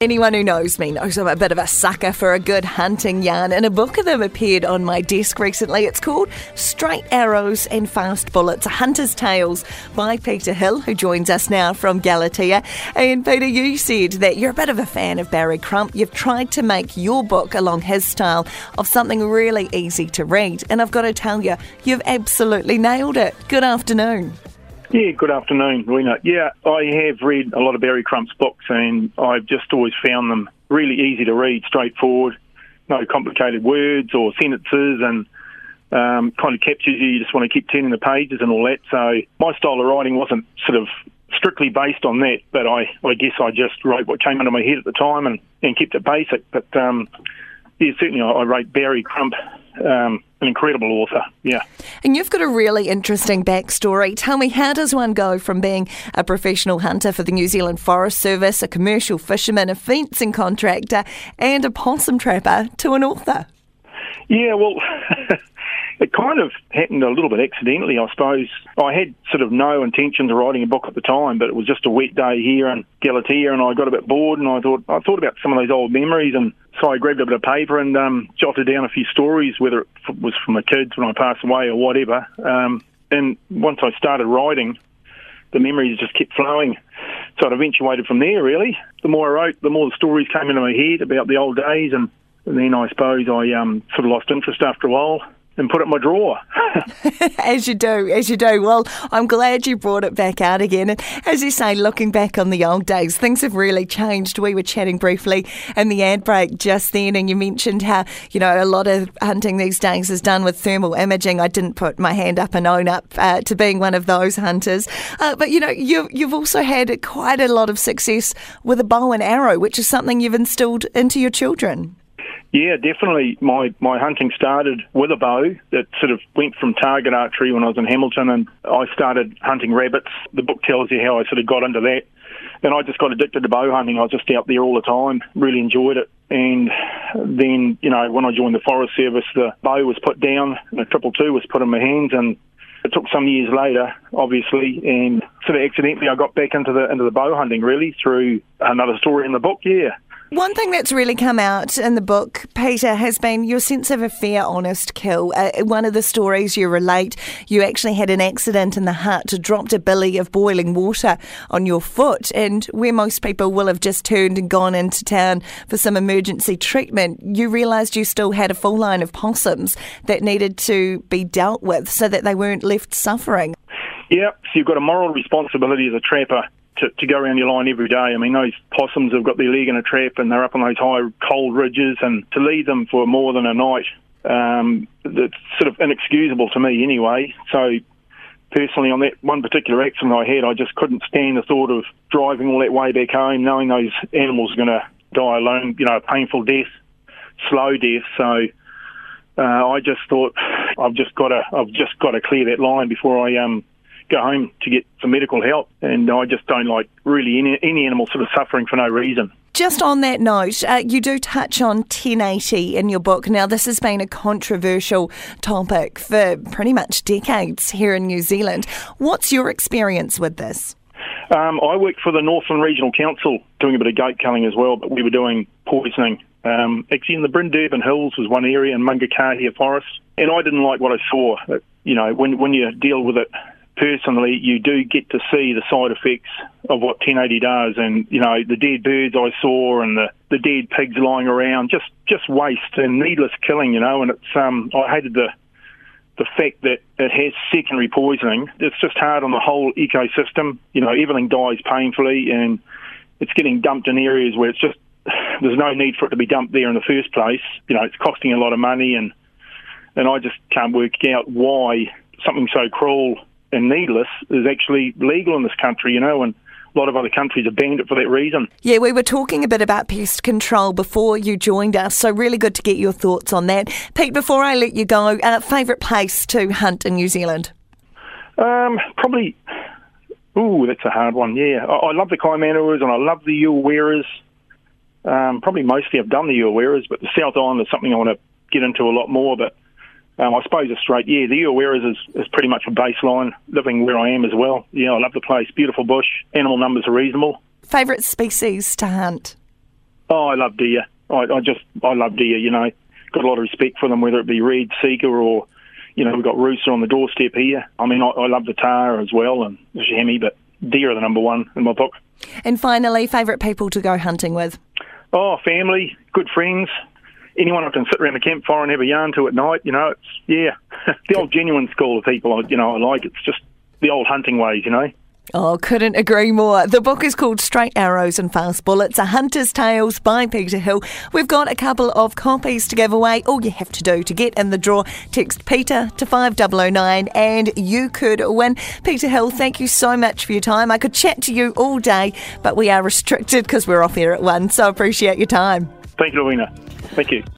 Anyone who knows me knows I'm a bit of a sucker for a good hunting yarn, and a book of them appeared on my desk recently. It's called Straight Arrows and Fast Bullets Hunter's Tales by Peter Hill, who joins us now from Galatea. And Peter, you said that you're a bit of a fan of Barry Crump. You've tried to make your book along his style of something really easy to read, and I've got to tell you, you've absolutely nailed it. Good afternoon. Yeah, good afternoon, Rowena. Yeah, I have read a lot of Barry Crump's books and I've just always found them really easy to read, straightforward, no complicated words or sentences and um, kind of captures you. You just want to keep turning the pages and all that. So my style of writing wasn't sort of strictly based on that, but I, I guess I just wrote what came into my head at the time and, and kept it basic. But um, yeah, certainly I, I rate Barry Crump um, an incredible author. Yeah. And you've got a really interesting backstory. Tell me, how does one go from being a professional hunter for the New Zealand Forest Service, a commercial fisherman, a fencing contractor, and a possum trapper to an author? Yeah, well, kind of happened a little bit accidentally, I suppose. I had sort of no intentions of writing a book at the time, but it was just a wet day here in Galatea, and I got a bit bored, and I thought I thought about some of those old memories, and so I grabbed a bit of paper and um, jotted down a few stories, whether it was for my kids when I passed away or whatever. Um, and once I started writing, the memories just kept flowing. So it eventuated from there, really. The more I wrote, the more the stories came into my head about the old days, and, and then I suppose I um, sort of lost interest after a while and put it in my drawer. as you do, as you do. Well, I'm glad you brought it back out again. And as you say, looking back on the old days, things have really changed. We were chatting briefly in the ad break just then, and you mentioned how, you know, a lot of hunting these days is done with thermal imaging. I didn't put my hand up and own up uh, to being one of those hunters. Uh, but, you know, you, you've also had quite a lot of success with a bow and arrow, which is something you've instilled into your children. Yeah, definitely. My my hunting started with a bow that sort of went from target archery when I was in Hamilton, and I started hunting rabbits. The book tells you how I sort of got into that. And I just got addicted to bow hunting. I was just out there all the time, really enjoyed it. And then, you know, when I joined the Forest Service, the bow was put down and a triple two was put in my hands. And it took some years later, obviously, and sort of accidentally I got back into the into the bow hunting really through another story in the book. Yeah, one thing that's really come out in the book, Peter, has been your sense of a fair, honest kill. Uh, one of the stories you relate, you actually had an accident in the hut, dropped a billy of boiling water on your foot, and where most people will have just turned and gone into town for some emergency treatment, you realised you still had a full line of possums that needed to be dealt with so that they weren't left suffering. Yep, so you've got a moral responsibility as a trapper to, to go around your line every day. I mean, those possums have got their leg in a trap and they're up on those high cold ridges, and to leave them for more than a night, um, it's sort of inexcusable to me anyway. So, personally, on that one particular accident I had, I just couldn't stand the thought of driving all that way back home, knowing those animals are going to die alone, you know, a painful death, slow death. So, uh, I just thought I've just got to I've just got to clear that line before I um go home to get some medical help. And I just don't like really any, any animal sort of suffering for no reason. Just on that note, uh, you do touch on 1080 in your book. Now, this has been a controversial topic for pretty much decades here in New Zealand. What's your experience with this? Um, I worked for the Northland Regional Council doing a bit of goat culling as well, but we were doing poisoning. Um, actually, in the Bryn Hills was one area in Mangakahia Forest, and I didn't like what I saw. You know, when when you deal with it personally, you do get to see the side effects of what 1080 does, and you know the dead birds I saw and the, the dead pigs lying around, just just waste and needless killing, you know. And it's um, I hated the the fact that it has secondary poisoning. It's just hard on the whole ecosystem. You know, everything dies painfully, and it's getting dumped in areas where it's just there's no need for it to be dumped there in the first place. You know, it's costing a lot of money, and and I just can't work out why something so cruel and needless is actually legal in this country, you know, and a lot of other countries have banned it for that reason. Yeah, we were talking a bit about pest control before you joined us, so really good to get your thoughts on that. Pete, before I let you go, uh, favourite place to hunt in New Zealand? Um, probably, ooh, that's a hard one, yeah. I, I love the Kaimanawas and I love the Ureweras. Um, probably mostly I've done the Ureweras, but the South Island is something I want to get into a lot more, but um, I suppose it's straight. Yeah, the Ureweras is, is pretty much a baseline, living where I am as well. Yeah, I love the place. Beautiful bush. Animal numbers are reasonable. Favourite species to hunt? Oh, I love deer. I, I just, I love deer, you know. Got a lot of respect for them, whether it be red, sika, or, you know, we've got rusa on the doorstep here. I mean, I, I love the tahr as well and the chamois, but deer are the number one in my book. And finally, favourite people to go hunting with? Oh, family, good friends, anyone I can sit around the campfire and have a yarn to at night. You know, it's yeah, the old genuine school of people. You know, I like it's just the old hunting ways. You know. Oh, couldn't agree more. The book is called Straight Arrows and Fast Bullets, A Hunter's Tales by Peter Hill. We've got a couple of copies to give away. All you have to do to get in the draw, text Peter to 5009 and you could win. Peter Hill, thank you so much for your time. I could chat to you all day, but we are restricted because we're off here at 1, so appreciate your time. Thank you, Rowena. Thank you.